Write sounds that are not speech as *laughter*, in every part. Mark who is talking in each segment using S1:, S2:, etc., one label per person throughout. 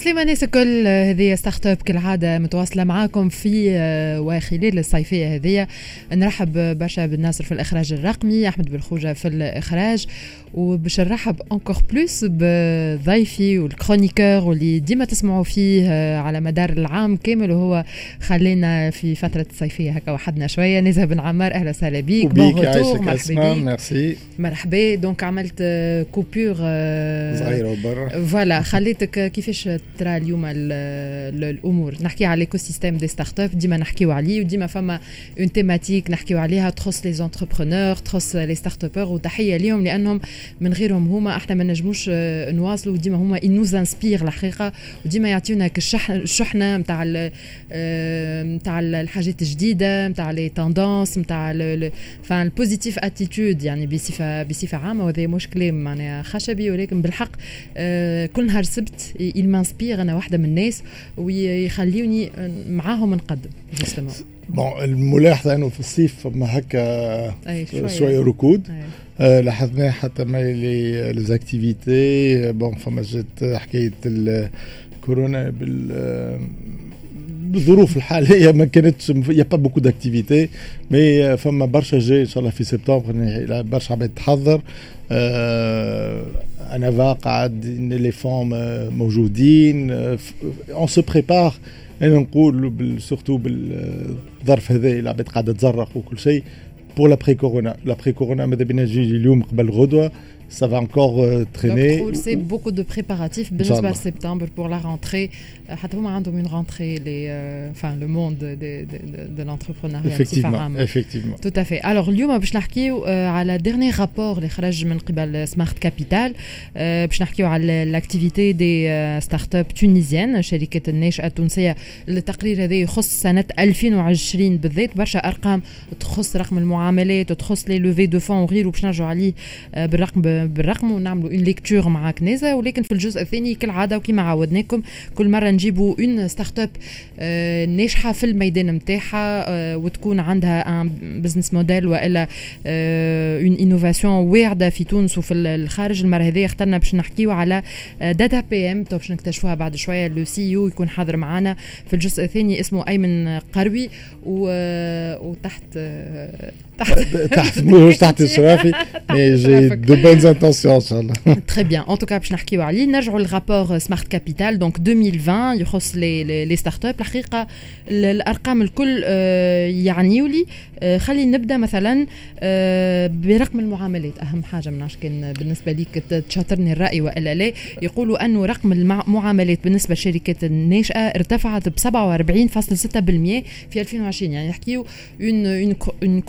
S1: عسلامة الناس الكل هذه ستارت اب كالعادة متواصلة معاكم في آه، وخلال الصيفية هذه. نرحب برشا بالناصر في الإخراج الرقمي أحمد بالخوجة في الإخراج. وباش نرحب انكور بلوس بضيفي والكرونيكور واللي ديما تسمعوا فيه آه، على مدار العام كامل وهو خلينا في فترة الصيفية هكا وحدنا شوية نزهة بن عمار. أهلا وسهلا بيك.
S2: وبيك يعيشك أسماء ميرسي
S1: مرحبا. دونك عملت كوبور
S2: آه، صغيرة وبرا
S1: فوالا خليتك كيفاش ترى اليوم الأمور. نحكي على ليكو سيستيم دي ستارت اب ديما نحكيو عليه وديما فما اون تيماتيك نحكيو عليها. تخص لي زونتربرونور تخص لي ستارت ابور وتحية ليهم لأنهم من غيرهم هما إحنا ما نجموش آه، نواصلوا. ديما هما نوز انسبير الحقيقة. وديما يعطيونا الشحنة نتاع نتاع الحاجات الجديدة نتاع لي توندونس نتاع فان البوزيتيف اتيتود يعني بصفه بصفة عامة. وهذا مش كلام معناها خشبي ولكن بالحق آه، كل نهار سبت يلمانسبير أنا واحدة من الناس ويخليوني معاهم نقدم جوستومون
S2: بون الملاحظة إنه في الصيف فما هكا شوية. ركود. آه لاحظناه حتى ما لي ليزاكتيفيتي بون فما جات حكاية الكورونا بال بالظروف الحاليه ما كانتش يا با بوكو داكتيفيتي مي فما برشا جاي ان شاء الله في سبتمبر برشا عباد تحضر آه انا قاعد لي فون موجودين اون سو بريبار انا نقول سورتو بالظرف هذا العباد قاعده تزرق وكل شيء بور لابري كورونا لابري كورونا ماذا بينا نجي اليوم قبل غدوه ça va encore euh, traîner.
S1: Donc, c'est beaucoup de préparatifs. Ben septembre pour la rentrée. عندهم une rentrée les euh, enfin le monde de, de, de, de l'entrepreneuriat
S2: effectivement effectivement
S1: tout à fait alors اليوم باش نحكيو على dernier rapport اللي خرج من قبل سمارت كابيتال باش نحكيو على الاكتيفيتي دي ستارت اب تونيزيان شركه الناشئه التونسيه التقرير هذا يخص سنه 2020 بالذات برشا ارقام تخص رقم المعاملات وتخص لي لوفي دو فون وغيره باش نرجعوا عليه بالرقم بالرقم ونعملوا اون ليكتور مع كنيزه ولكن في الجزء الثاني كالعاده وكما عودناكم كل مره نجيبوا اون ستارت اب ناجحة في الميدان نتاعها آه، وتكون عندها ان بزنس موديل وإلا اون آه، انوفاسيون واعدة في تونس وفي الخارج المرة هذه. اخترنا باش نحكيو على داتا بي ام باش نكتشفوها بعد شوية. لو سي يو يكون حاضر معنا في الجزء الثاني اسمه أيمن قروي وتحت
S2: تحت مش تحت اشرافي مي جي دو بونز انتونسيون ان شاء الله
S1: تري بيان ان توكا باش نحكيو عليه نرجعوا للرابور سمارت كابيتال دونك 2020 يخص لي لي ستارت اب الحقيقة الارقام الكل يعنيوا لي خلي نبدا مثلا برقم المعاملات اهم حاجة من كان بالنسبة ليك تشاطرني الراي والا لا يقولوا انه رقم المعاملات بالنسبة للشركات الناشئه ارتفعت ب 47.6% في 2020 يعني نحكيو اون اون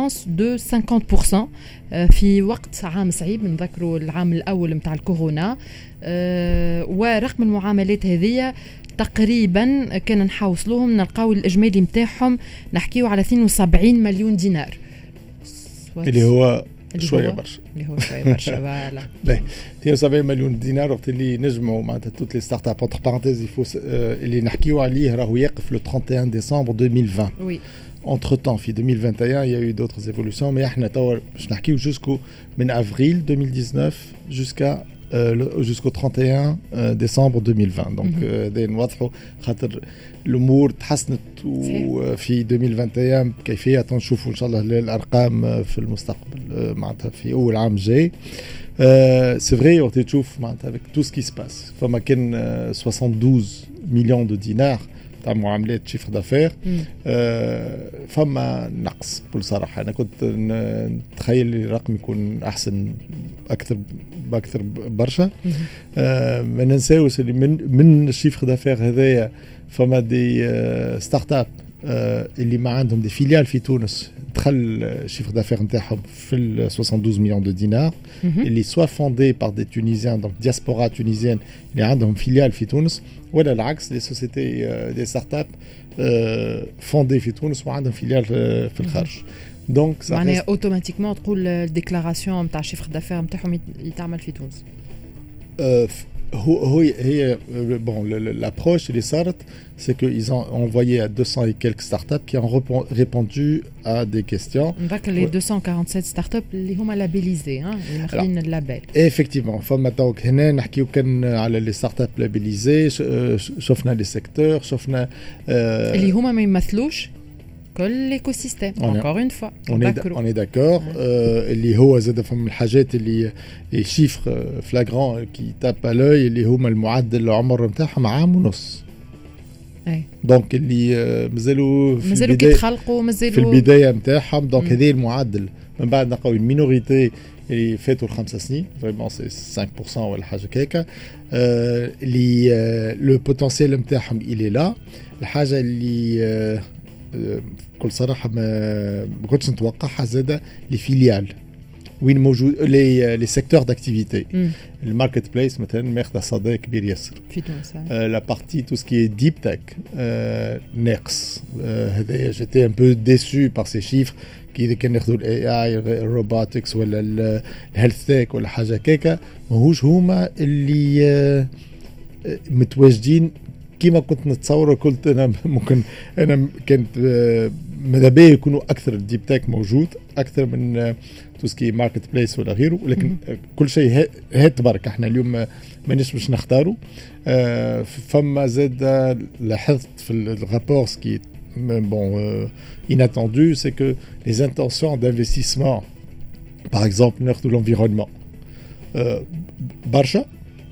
S1: كروسانس دو 50% في وقت عام صعيب نذكروا العام الأول نتاع الكورونا. ورقم المعاملات هذه تقريبا كان نحوصلوهم نلقاو الإجمالي نتاعهم نحكيو على 72 مليون دينار.
S2: اللي هو شوية برشا.
S1: اللي هو شوية برشا *laughs* فوالا.
S2: 72 مليون دينار وقت اللي نجموا معناتها توت لي ستارت اب اونتر بارونتيز اللي نحكيو عليه راهو يقف لو 31 ديسمبر 2020
S1: وي
S2: Entre temps, en 2021, il y a eu d'autres évolutions, mais je jusqu'au avril 2019 jusqu'à euh, jusqu'au 31 euh, décembre 2020 donc نوضحوا خاطر الامور تحسنت وفي 2021 كيفيه نشوفوا ان شاء الله الارقام في المستقبل معناتها في اول عام جاي سي فري وقت تشوف معناتها avec tout ce qui se passe فما كان 72 مليون دو دينار تاع معاملات شيفر دافير آه فما نقص بكل صراحة. أنا كنت نتخيل الرقم يكون أحسن أكثر بأكثر برشا. آه ما ننساوش اللي من من الشيفر دافير هذايا فما دي ستارت اب آه اللي ما عندهم دي فيليال في تونس دخل الشيفر دافير نتاعهم في ال 72 مليون دو دينار اللي سوا فوندي بار دي تونيزيان دونك دياسبورا تونيزيان اللي عندهم فيليال في تونس ولا العكس لي سوسيتي دي ستارت اب فوندي في تونس وعندهم فيليال في الخارج دونك
S1: معناها اوتوماتيكمون تقول الديكلاراسيون نتاع الشيفر دافير نتاعهم يتعمل في تونس
S2: Bon, l'approche, les SART, c'est qu'ils ont envoyé à 200 et quelques startups qui ont répondu à des questions.
S1: Donc les 247 startups, les ont labellisés, hein, le label.
S2: Effectivement, maintenant, les startups labellisées, sauf les secteurs, sauf
S1: les... Les ont même l'écosystème, encore une fois.
S2: On est, on est d'accord. اللي هو زاد فما الحاجات اللي les chiffres euh, flagrants qui tapent à l'œil اللي هما المعدل العمر نتاعهم عام ونص. دونك اللي مازالوا
S1: في مازالوا كيتخلقوا مازالوا
S2: في البدايه نتاعهم دونك هذه المعدل من بعد نلقاو المينوريتي اللي فاتوا الخمس سنين فريمون سي 5% ولا حاجه كيكا اللي لو بوتنسيال نتاعهم الي لا الحاجه اللي بكل صراحة ما ما كنتش نتوقعها زادة لي فيليال. وين موجود لي لي سيكتور داكتيفيتي الماركت بليس مثلا ماخذه صدى كبير ياسر.
S1: في تونس
S2: لا بارتي تو سكي ديب تك ناقص هذايا جيتي ان بو ديسو بار سي شيفر كي إذا كان ناخذوا الاي اي الروبوتكس ولا الهيلث تك ولا حاجة كيكا ماهوش هما اللي متواجدين كيما كنت نتصور قلت أنا *laughs* ممكن أنا كانت آه، ماذا بيا يكونوا أكثر الديب تاك موجود أكثر من توسكي ماركت بليس ولا غيره ولكن كل شيء هات برك إحنا اليوم مانيش باش نختاروا آه، فما زاد لاحظت في الرابور سكي euh, inattendu c'est que les intentions d'investissement par exemple ناخذوا l'environnement.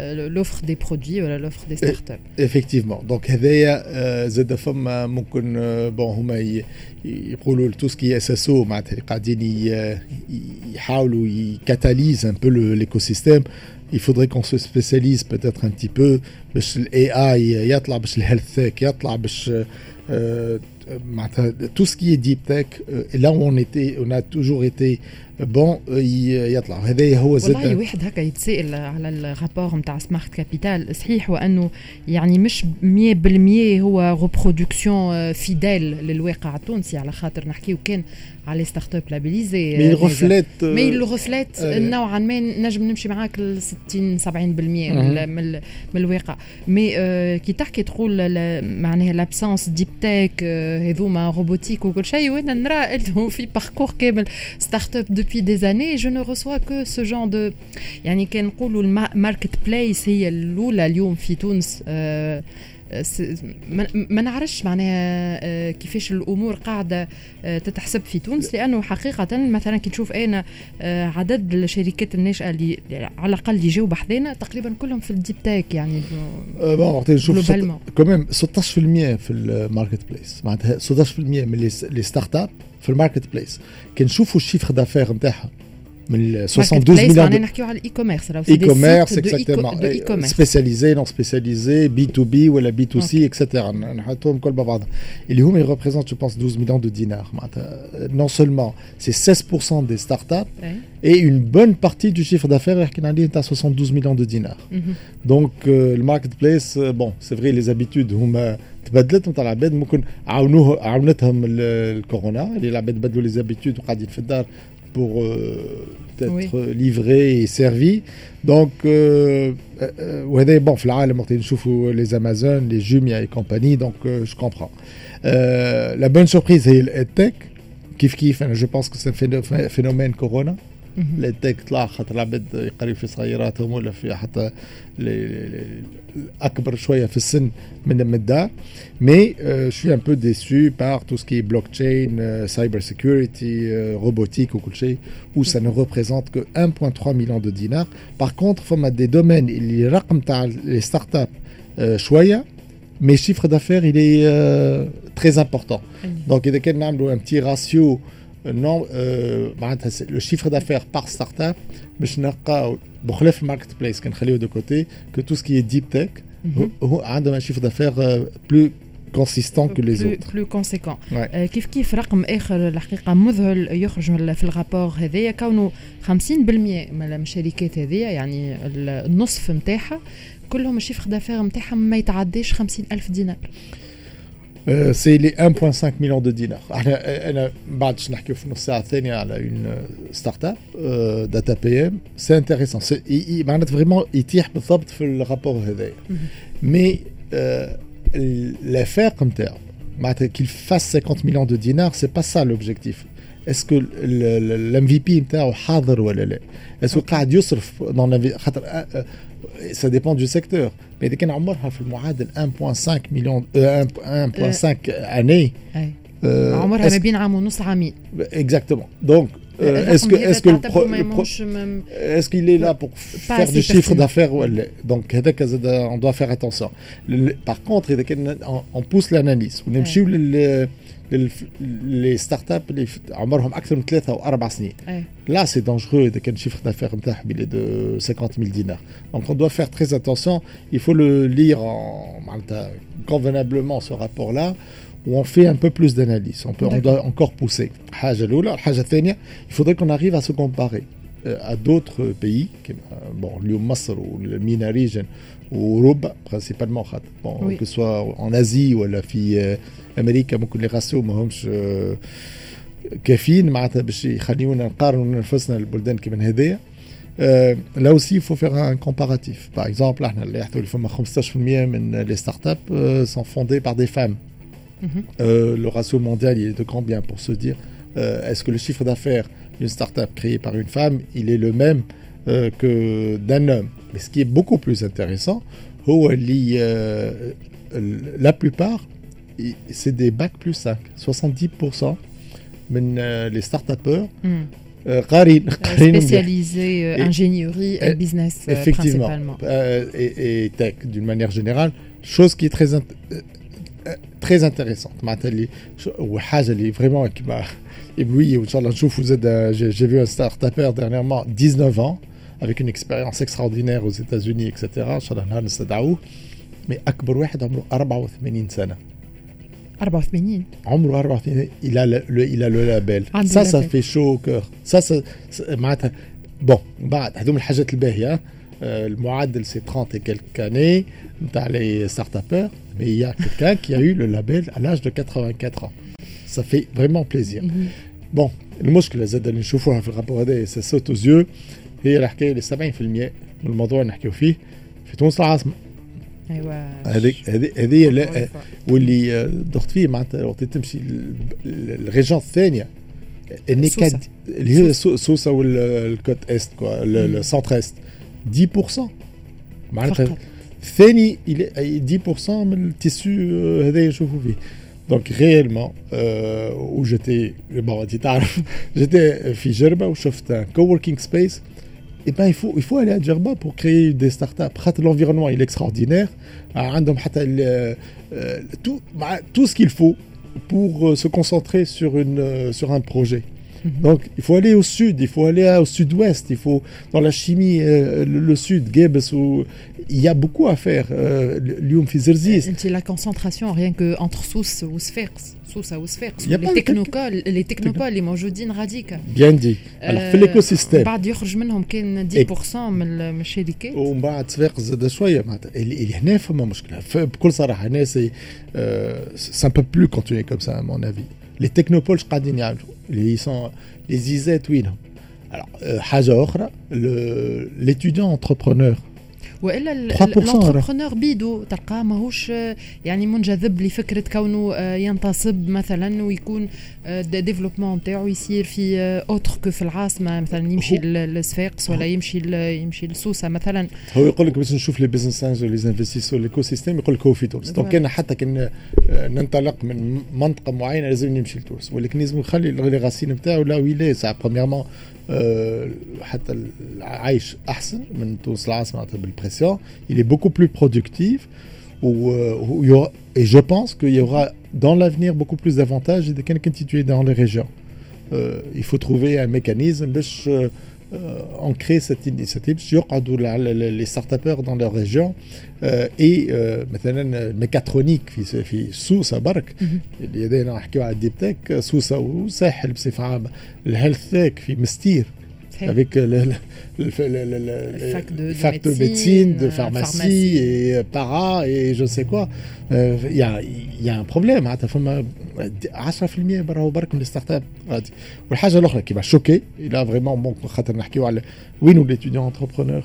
S1: l'offre des produits ولا l'offre des startups
S2: effectivement donc هذايا زاد فما ممكن بون هما يقولوا تو سكي اس اس او معناتها قاعدين يحاولوا يكاتاليز ان بو ليكوسيستيم il faudrait qu'on se spécialise peut-être un petit peu باش الاي اي يطلع باش الهيلث تك يطلع باش tout ce qui est deep tech là où on était on a toujours été بون يطلع. هذا هو
S1: زاد. والله واحد هكا يتسائل على الرابور نتاع سمارت كابيتال صحيح وأنه يعني مش 100% هو ريبرودكسيون فيديل للواقع التونسي على خاطر نحكيو كان على ستارت اب لابيليزي
S2: مي ريفليت
S1: مي ريفليت نوعا ما. نجم نمشي معاك ل 60 70% من, من الواقع. مي كي تحكي تقول معناها لابسونس ديب تك هذوما روبوتيك وكل شيء. وأنا نرى إنه في باركور كامل ستارت اب depuis des années je ne reçois que ce genre de يعني كان نقولوا الماركت بليس هي الاولى اليوم في تونس ما نعرفش معناها كيفاش الأمور قاعدة تتحسب في تونس. لأنه حقيقة مثلا كي نشوف أنا عدد الشركات الناشئه اللي على الأقل اللي جاوا بحذانا تقريبا كلهم في الديب تاك يعني.
S2: بون وقت نشوف كمان 16% في الماركت بليس معناتها 16% من لي ستارت اب في الماركت بليس كي نشوفوا الشيفر دافير نتاعها من 72 مليون
S1: معناها نحكيو على الاي كوميرس
S2: اي كوميرس اكزاكتومون سبيسياليزي نون سبيسياليزي بي تو بي ولا بي تو سي اكسترا نحطهم كل مع بعض اللي هما يريبريزونت جو بونس 12 مليون دو دينار معناتها نون سولمون سي 16% دي ستارت اب et une bonne partie du chiffre d'affaires qui est à 72 millions de dinars. Mm -hmm. Donc euh, le marketplace, euh, bon, c'est vrai les habitudes هما تبدلت نتاع العباد ممكن عاونوه عاونتهم الكورونا اللي العباد بدلوا لي زابيتود وقاعدين في الدار pour euh, être oui. livré et servi. Donc, euh, euh, bon, les Amazon, les Jumia et compagnie, donc euh, je comprends. Euh, la bonne surprise, c'est le tech. Kif kif, je pense que c'est un phénomène Corona. التك طلع خاطر العباد يقريو في صغيراتهم ولا في حتى اكبر شويه في السن من من الدار مي شوي ان بو ديسو بار تو سكي بلوك تشين سايبر سيكوريتي روبوتيك وكل شيء où ça ne représente que 1.3 million de dinars par contre فما دي دومين اللي الرقم تاع لي ستارت اب شويه mais chiffre d'affaires il est euh, très important donc اذا كان نعملوا un petit ratio النوم معناتها لو شيفر دافير بار ستارت اب باش نلقاو بخلاف الماركت بليس كنخليو دو كوتي كو تو سكي ديب تك هو عندهم شيفر دافير بلو كونسيستون كو لي
S1: زوتر بلو
S2: كونسيكون
S1: كيف كيف رقم آخر الحقيقة مذهل يخرج من في الرابور هذايا؟ كونه 50% من الشركات هذيا يعني النصف نتاعها كلهم الشيفر دافير نتاعهم ما يتعداش 50000 دينار.
S2: سي لي 1.5 مليون دو دينار *laughs* احنا انا بعد باش نحكيو في نص ساعه الثانيه على اون ستارت اب داتا بي ام سي انتريسون معناتها فريمون يتيح بالضبط في الرابور هذايا مي l'affaire نتاعو معناتها qu'il fasse 50 millions de dinars c'est pas ça l'objectif est-ce que l'MVP MVP نتاعو حاضر ولا لا est-ce que قاعد يصرف dans خاطر ça dépend du secteur. Mais dès qu'on a 1,5
S1: million, euh, 1,5 euh, années. Euh,
S2: exactement. Donc, euh, est-ce que est-ce que le, pro, le pro, est-ce qu'il est là pour faire du chiffre d'affaires ou elle donc on doit faire attention. Par contre, on pousse l'analyse. On لل les startups اللي عمرهم اكثر من ثلاثه او اربع سنين là c'est dangereux اذا كان الشيفر d'affaires نتاعهم il est de 50 000 dinars donc on doit faire très attention il faut le lire en convenablement ce rapport là où on fait un peu plus d'analyse on peut on doit encore pousser حاجه الاولى الحاجه الثانيه il faudrait qu'on arrive à se comparer à d'autres pays bon اليوم مصر والمينا ريجن واوروبا برينسيبالمون خاطر bon oui. que ce soit en Asie ولا في امريكا ممكن لي راسيو ما همش كافيين معناتها باش يخليونا نقارنوا نفسنا البلدان كيما هذايا là aussi il faut faire un comparatif par exemple احنا اللي يحكوا فما 15% من les startups sont fondées par des femmes mm -hmm. le ratio mondial il est de grand bien pour se dire est-ce que le chiffre d'affaires d'une startup créée par une femme il est le même euh, que d'un homme. Mais ce qui est beaucoup plus intéressant, euh, la plupart, c'est des bacs plus 5. 70% euh, les start-upers
S1: spécialisés euh, ingénierie et, business
S2: effectivement. Et, tech d'une manière générale, chose qui est très, int très intéressante. Vraiment, j'ai vu un start-upper dernièrement, 19 ans avec une expérience extraordinaire aux États-Unis etc ان شاء الله نهار نستدعوه mais اكبر واحد عمره 84 سنه
S1: 84
S2: عمره 84 il a le, le il a le label ça ça fait chaud au cœur ça ça معناتها بون بعد هذوم الحاجات الباهيه المعدل سي 30 et quelques années نتاع لي ستارت ابر mais il y a quelqu'un qui a eu le label à l'âge de 84 ans ça fait vraiment plaisir bon المشكله زاد اللي نشوفوها في الرابور هذا سي سوت اوز يو هي الحكاية اللي 70% من الموضوع اللي نحكيو فيه. في تونس العاصمه
S1: أيوه.
S2: هذيك هذه لا واللي ضغط فيه معناتها وقت تمشي الريجون الثانية. النكاد اللي هي سوسة. والكوت است كوا السنتر است 10% معناتها الثاني 10% من التيسو هذا نشوفوا فيه. دونك ريالمون وجيتي بون انت تعرف جيتي في جربة وشفت كووركينغ سبيس et ben il faut aller à Djerba pour créer des startups. L'environnement est extraordinaire. tout tout ce qu'il faut pour se concentrer sur un projet. Donc il faut aller au sud, il faut aller au sud-ouest, il faut dans la chimie le, le sud, Gebes où il y a beaucoup à faire. اليوم في زرزيس.
S1: C'est la concentration rien que entre Sousse ou Sfax. سوسه وصفاقس لي تكنوكال لي تكنوكال اللي موجودين غاديكا
S2: بيان دي في الايكو سيستيم
S1: بعد يخرج منهم كان 10% من الشركات
S2: ومن بعد صفاقس زاد شويه معناتها اللي هنا فما مشكله بكل صراحه هنا سي سا با بلو كونتيني كوم سا مون افي les technopoles ils sont les IZ Alors, euh, Hazor, l'étudiant entrepreneur
S1: وإلا الانتربرونور بيدو تلقاه ماهوش يعني منجذب لفكرة كونه ينتصب مثلا ويكون ديفلوبمون نتاعو يصير في اوتر كو في العاصمة مثلا يمشي لصفاقس ولا يمشي يمشي لسوسة مثلا.
S2: هو يقول لك باش نشوف لي بزنس لي انفستيسور ليكو سيستيم يقول لك هو في تونس. دونك أنا حتى كان ننطلق من منطقة معينة لازم نمشي لتونس. ولكن لازم نخلي لي غاسين نتاعو لا ويلي ساعه بريميرمون حتى العيش أحسن من تونس. العاصمة بالبريسيون il est beaucoup plus productif où, où il y aura, et je pense qu'il y aura dans l'avenir beaucoup plus d'avantages de quelqu'un qui tu es dans les régions euh, il faut trouver un mécanisme باش ont créé cette initiative sur les start-upers dans leur région et مثلا mécatronique في في سوسه برك اللي هذا نحكيو على الديب تك سوسه وساحل بصفه عامه الهيلث تك في مستير avec le, le, le,
S1: fac de,
S2: fac
S1: de,
S2: médecine, de médecine, de pharmacie, pharmacie, et para et je sais quoi. Il euh, y, a, y a un problème. 10% برا برك من الستارت اب غادي والحاجه الاخرى كي شوكي الى فريمون بون خاطر نحكيو على وين l'étudiant entrepreneur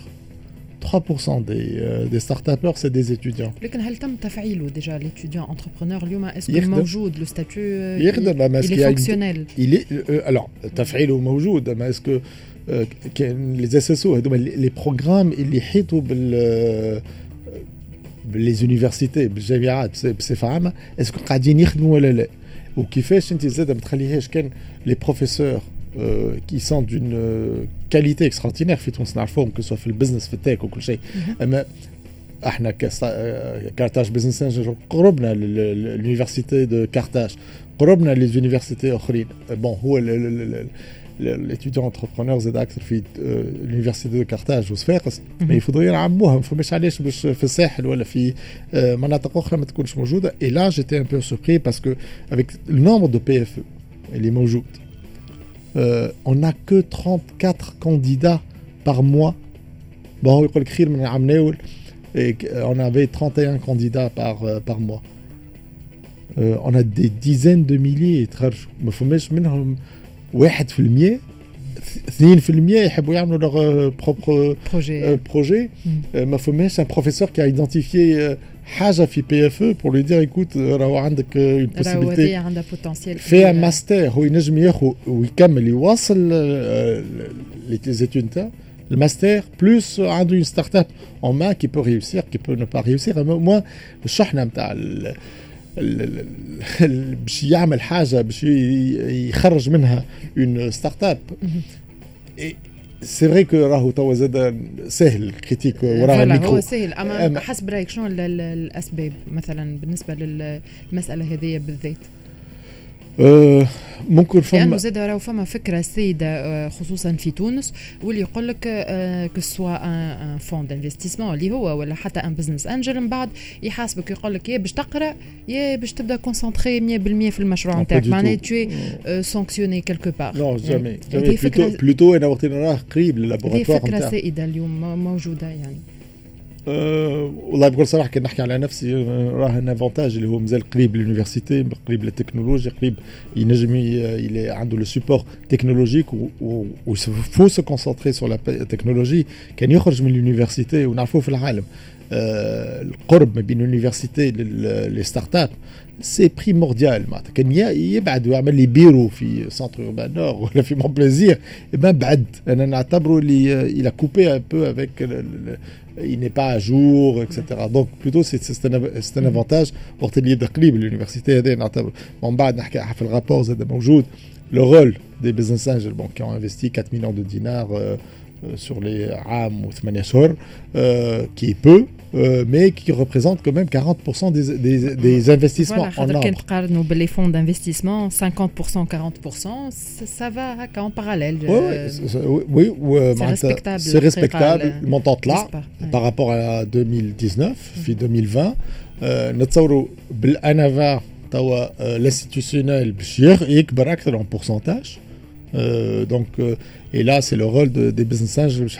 S2: 3% des, euh, des start-upers, c'est des étudiants.
S1: لكن هل تم تفعيله déjà l'étudiant entrepreneur اليوم اسكو موجود لو ستاتيو
S2: يخدم
S1: il est fonctionnel
S2: il est euh, alors تفعيله موجود mais est-ce que كاين لي اس اس او هذوما لي بروغرام اللي يحيطوا بال باللي زونيفرسيتي بالجامعات بصفه عامه اسكو قاعدين يخدموا ولا لا وكيفاش انت زاد ما تخليهاش كان لي بروفيسور كي سون دون كاليتي اكستراordinaire في تونس نعرفوهم كو سوا في البزنس في التيك وكل شيء اما احنا كارتاج بزنس انجل قربنا لليونيفرسيتي دو كارتاج قربنا لليونيفرسيتي اخرين بون هو l'étudiant entrepreneur زاد اكثر في l'université de Carthage وصفاقس mais il faudrait يلعبوها ما فماش علاش باش في الساحل ولا في مناطق اخرى ما تكونش موجوده et là j'étais un peu surpris parce que avec le nombre de PFE اللي موجود on n'a que 34 candidats par mois bon يقول لك خير من عام ناول on avait 31 candidats par par mois on a des dizaines de milliers يتخرجوا ما فماش منهم 1% 2% يحبوا يعملوا leur propre
S1: projet
S2: projet ما فماش un professeur qui a identifié حاجه في بي اف pour lui dire écoute راهو عندك une possibilité
S1: عندها potentiel
S2: في un master هو ينجم ياخذ ويكمل يواصل les études نتاعو الماستر بلوس عنده une start-up en main qui peut réussir qui peut ne pas réussir moi الشحنه نتاع باش يعمل حاجة باش يخرج منها اون ستارت اب سي فري كو راهو توا زاد سهل الكريتيك وراء الميكرو.
S1: هو سهل. أما حسب رأيك شنو الأسباب؟ مثلا بالنسبة للمسألة هذه بالذات.
S2: أه ممكن
S1: فما لأنه زاد راهو فما فكرة سيدة آه، خصوصا في تونس واللي يقول لك كو سوا ان فون دانفستيسمون اللي هو ولا حتى ان بزنس انجل من بعد يحاسبك يقول لك يا باش تقرأ يا باش تبدأ كونسونتري 100% في المشروع نتاعك. معناها تو سانكسيوني كيلكو بار
S2: نو جامي بلوتو أنا وقت راه قريب للابوراتوار
S1: فكره سائده اليوم موجودة يعني.
S2: أه والله بكل صراحة كي نحكي على نفسي راه ان افونتاج اللي هو مازال قريب للونيفرسيتي قريب للتكنولوجيا قريب ينجم اللي عنده لو سيبور تكنولوجيك و فو سو كونسونتري سور لا تكنولوجي كان يخرج من اليونيفرسيتي ونعرفوه في العالم. أه القرب ما بين اليونيفرسيتي لي ستارت اب سي بريمورديال معناتها كان يبعد ويعمل لي بيرو في سونتر اوربان نور ولا *laughs* في مون بليزير بعد انا نعتبره اللي الى كوبي ان بو افيك il n'est pas à jour, etc. Donc plutôt c'est un, un avantage وقت اللي يبدا قريب اليونيفرسيتي هذا نعتبر من بعد نحكي في الرابور زاد موجود le rôle des business angels bon, qui ont investi 4 millions de dinars euh, sur les عام و 8 شهور euh, qui est peu euh, mais qui représente quand même 40% des, des, des investissements
S1: voilà, en nombre. les fonds d'investissement, 50%, 40%, ça va en parallèle.
S2: Oui, oui, oui c'est respectable. C'est respectable, montant là, par rapport à 2019, puis 2020. نتصوروا بالانافا توا l'institutionnel باش يكبر اكثر en pourcentage euh, donc, euh, et là, c'est le rôle de, des business angels.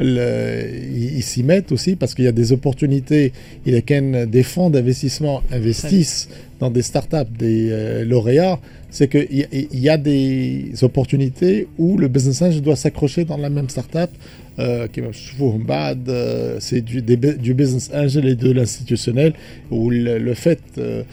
S2: Ils s'y mettent aussi parce qu'il y a des opportunités. Il y a des fonds d'investissement investissent dans des startups, des euh, lauréats. C'est qu'il y, a des opportunités où le business angel doit s'accrocher dans la même startup. Euh, c'est du, du, business angel et de l'institutionnel, où le, le fait euh,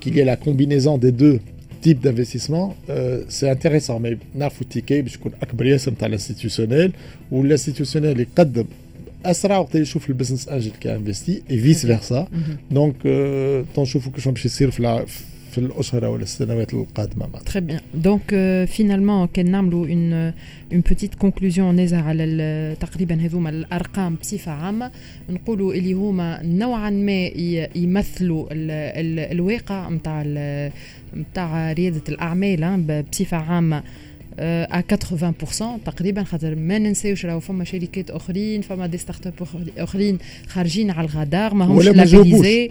S2: qu'il y ait la combinaison des deux type d'investissement, euh, c'est intéressant. Mais نعرفوا التيكي باش يكون اكبر ياسر نتاع l'institutionnel والinstitutionnel يقدم اسرع وقت يشوف البزنس انجل كي انفستي اي فيس فيرسا دونك تنشوفوا كيفاش باش يصير في في الأسرة أو السنوات القادمة Très
S1: تري بيان دونك فينالمون كان نعملوا اون اون بوتيت كونكلوزيون نزع على تقريبا هذوما الأرقام بصفة عامة. نقولوا اللي هما نوعا ما يمثلوا الواقع نتاع نتاع ريادة الأعمال بصفة عامة. آه، ا 80% تقريبا خاطر ما ننساوش راهو فما شركات أخرين فما دي ستارت اب أخرين خارجين على الغدار ماهمش لابيليزي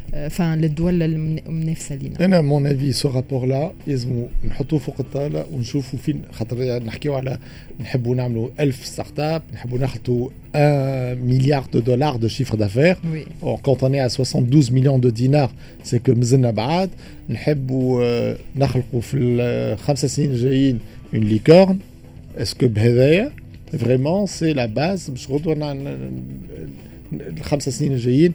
S1: فان للدول المنافسه لينا
S2: أنا مون افي سو رابور لا لازم نحطوه فوق الطاولة ونشوفوا فين خاطر نحكيو على نحبوا نعملوا 1000 ستارت اب نحبوا ناخذوا 1 مليار دو دولار
S1: دو
S2: شيفر دافير وي كونت اوني 72 مليون دو دينار سي كو مازلنا بعاد نحبوا نخلقوا في الخمسه سنين الجايين اون ليكورن اسكو بهذايا؟ فريمون سي لا باز باش غدوة الخمسه سنين الجايين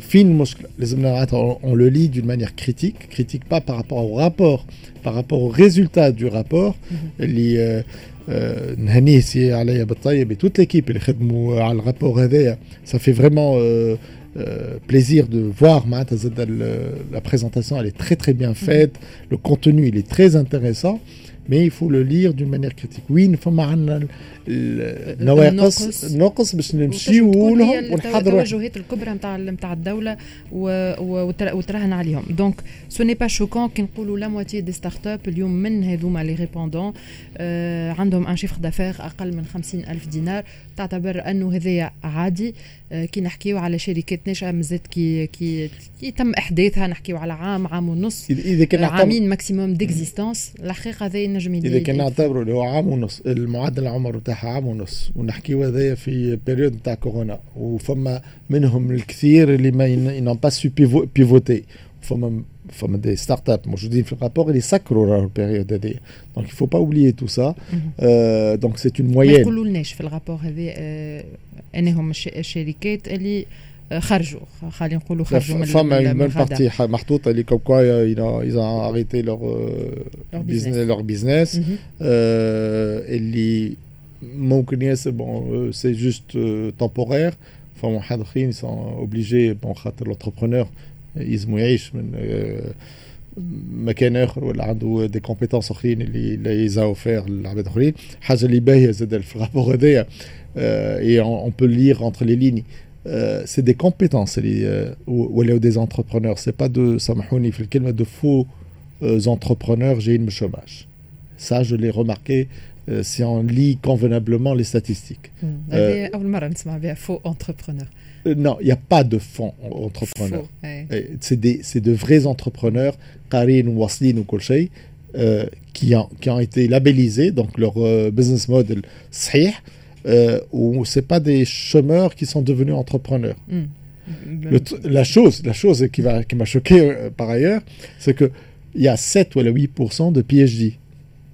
S2: فين المشكله لازمنا on le lit d'une manière critique critique pas par rapport au rapport par rapport au résultat du rapport اللي نهنيه سي عليا بالطيب et toute l'équipe اللي خدموا على الرابور هذايا ça fait vraiment euh, euh, plaisir de voir معناتها زاد la présentation elle est très très bien faite le contenu il est très intéressant Mais il faut le lire d'une manière critique. وين فما عندنا النواقص. ناقص باش نمشيو لهم
S1: ونحضروا التوجهات الكبرى نتاع نتاع الدولة وتراهن عليهم. دونك سو ني با شوكون كي نقولوا لا موتي دي ستارت اب اليوم من هذوما لي ريبوندون آه عندهم ان شيفر دافير أقل من خمسين ألف دينار. تعتبر أنه هذايا عادي. آه كي نحكيو على شركات ناشئه مازال كي كي كي تم إحداثها نحكيو على عام عام ونص.
S2: اذا كان
S1: عامين ماكسيموم ديكزيستونس الحقيقة هذا ينجم
S2: إذا كان نعتبروا اللي هو عام ونص المعدل العمر بتاعها عام ونص. ونحكيو هذايا في بيريود نتاع كورونا. وفما منهم الكثير اللي ما ينون با سو بيفوتي فما فما دي ستارت اب موجودين في الرابور اللي سكروا راهو البيريود هذه دونك يفو با اوبليي تو سا دونك سي اون موين
S1: ما يقولولناش في الرابور هذه انهم الشركات اللي خرجوا خلينا نقولوا خرجوا من
S2: فما une بارتي محطوطه اللي كوم كوا ils ont arrêté leur business leur business اللي ممكن ياسر بون سي جوست temporaire فما حد اخرين sont obligés بون خاطر l'entrepreneur يلزمو يعيش من مكان اخر ولا عنده دي كومبيتونس اخرين اللي اللي يزاو فير للعباد اخرين حاجه اللي باهيه زاد في الرابور هذايا اي اون بو لير انتر لي ليني c'est des compétences ou des entrepreneurs c'est pas de سامحوني في الكلمه de faux entrepreneurs j'ai une chômage ça je l'ai remarqué Euh, si on lit convenablement les statistiques.
S1: Mmh. faux entrepreneur.
S2: Euh, non, il n'y a pas de fonds entrepreneurs. C'est de vrais entrepreneurs, Karin ou Waslin ou Kolchei, qui ont, qui ont été labellisés, donc leur business model sahih, euh, où ce pas des chômeurs qui sont devenus entrepreneurs. La chose, la chose qui m'a qui choqué par ailleurs, c'est qu'il y a 7 ou 8% de PhD.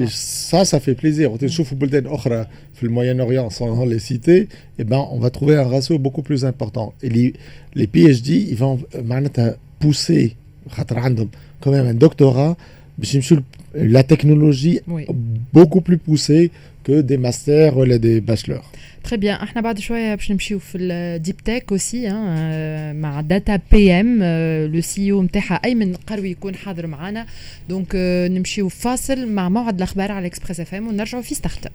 S1: Et
S2: ça, ça fait plaisir. Euh, le Moyen-Orient, sans les citer, eh ben, on va trouver un ratio beaucoup plus important. Et les, les PhD, ils vont euh, pousser, quand même un doctorat, la technologie beaucoup plus poussée que des masters ou des bachelors.
S1: تري بيان إحنا بعد شوية باش نمشيو في الديب تك اوسي مع داتا بي ام لو سي أو نتاعها أيمن قروي يكون حاضر معنا دونك نمشيو فاصل مع موعد الأخبار على اكسبريس اف ام ونرجعوا في ستارت